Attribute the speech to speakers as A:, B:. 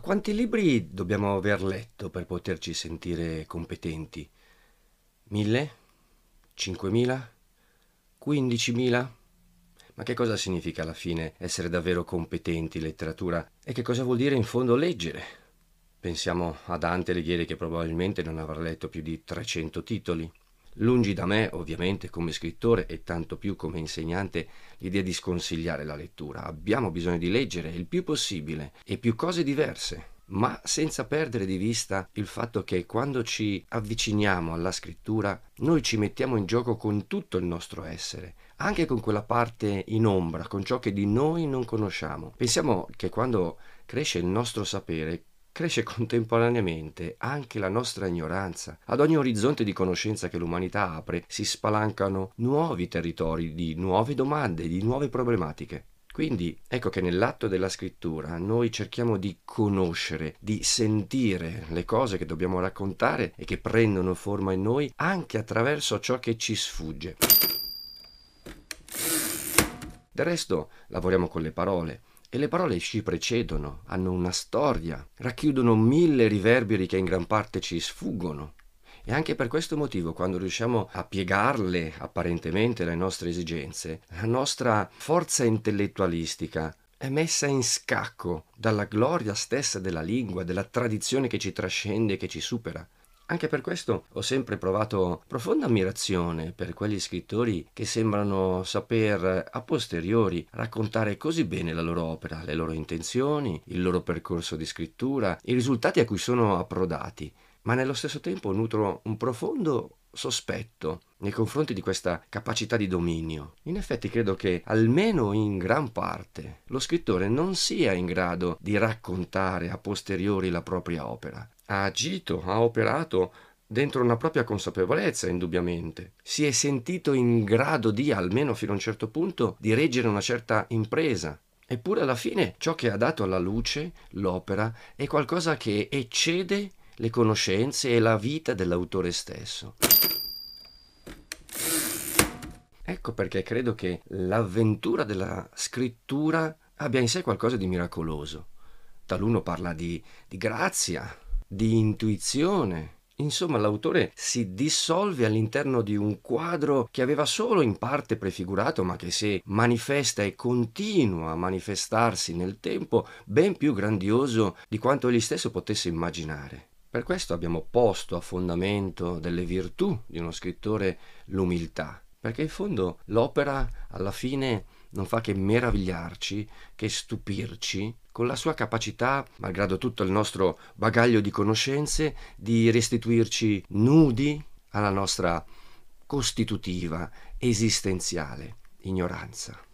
A: quanti libri dobbiamo aver letto per poterci sentire competenti? Mille? Cinquemila? Quindicimila? Ma che cosa significa alla fine essere davvero competenti in letteratura? E che cosa vuol dire in fondo leggere? Pensiamo a Dante Alighieri che probabilmente non avrà letto più di 300 titoli. Lungi da me, ovviamente, come scrittore e tanto più come insegnante, l'idea di sconsigliare la lettura. Abbiamo bisogno di leggere il più possibile e più cose diverse, ma senza perdere di vista il fatto che quando ci avviciniamo alla scrittura noi ci mettiamo in gioco con tutto il nostro essere, anche con quella parte in ombra, con ciò che di noi non conosciamo. Pensiamo che quando cresce il nostro sapere, cresce contemporaneamente anche la nostra ignoranza. Ad ogni orizzonte di conoscenza che l'umanità apre si spalancano nuovi territori di nuove domande, di nuove problematiche. Quindi ecco che nell'atto della scrittura noi cerchiamo di conoscere, di sentire le cose che dobbiamo raccontare e che prendono forma in noi anche attraverso ciò che ci sfugge. Del resto lavoriamo con le parole e le parole ci precedono, hanno una storia, racchiudono mille riverberi che in gran parte ci sfuggono. E anche per questo motivo, quando riusciamo a piegarle apparentemente le nostre esigenze, la nostra forza intellettualistica è messa in scacco dalla gloria stessa della lingua, della tradizione che ci trascende e che ci supera. Anche per questo ho sempre provato profonda ammirazione per quegli scrittori che sembrano saper a posteriori raccontare così bene la loro opera, le loro intenzioni, il loro percorso di scrittura, i risultati a cui sono approdati, ma nello stesso tempo nutro un profondo sospetto nei confronti di questa capacità di dominio. In effetti credo che, almeno in gran parte, lo scrittore non sia in grado di raccontare a posteriori la propria opera ha agito, ha operato dentro una propria consapevolezza, indubbiamente. Si è sentito in grado di, almeno fino a un certo punto, di reggere una certa impresa. Eppure alla fine ciò che ha dato alla luce l'opera è qualcosa che eccede le conoscenze e la vita dell'autore stesso. Ecco perché credo che l'avventura della scrittura abbia in sé qualcosa di miracoloso. Taluno parla di, di grazia, di intuizione. Insomma, l'autore si dissolve all'interno di un quadro che aveva solo in parte prefigurato, ma che si manifesta e continua a manifestarsi nel tempo ben più grandioso di quanto egli stesso potesse immaginare. Per questo abbiamo posto a fondamento delle virtù di uno scrittore l'umiltà, perché in fondo l'opera alla fine non fa che meravigliarci, che stupirci, con la sua capacità, malgrado tutto il nostro bagaglio di conoscenze, di restituirci nudi alla nostra costitutiva, esistenziale ignoranza.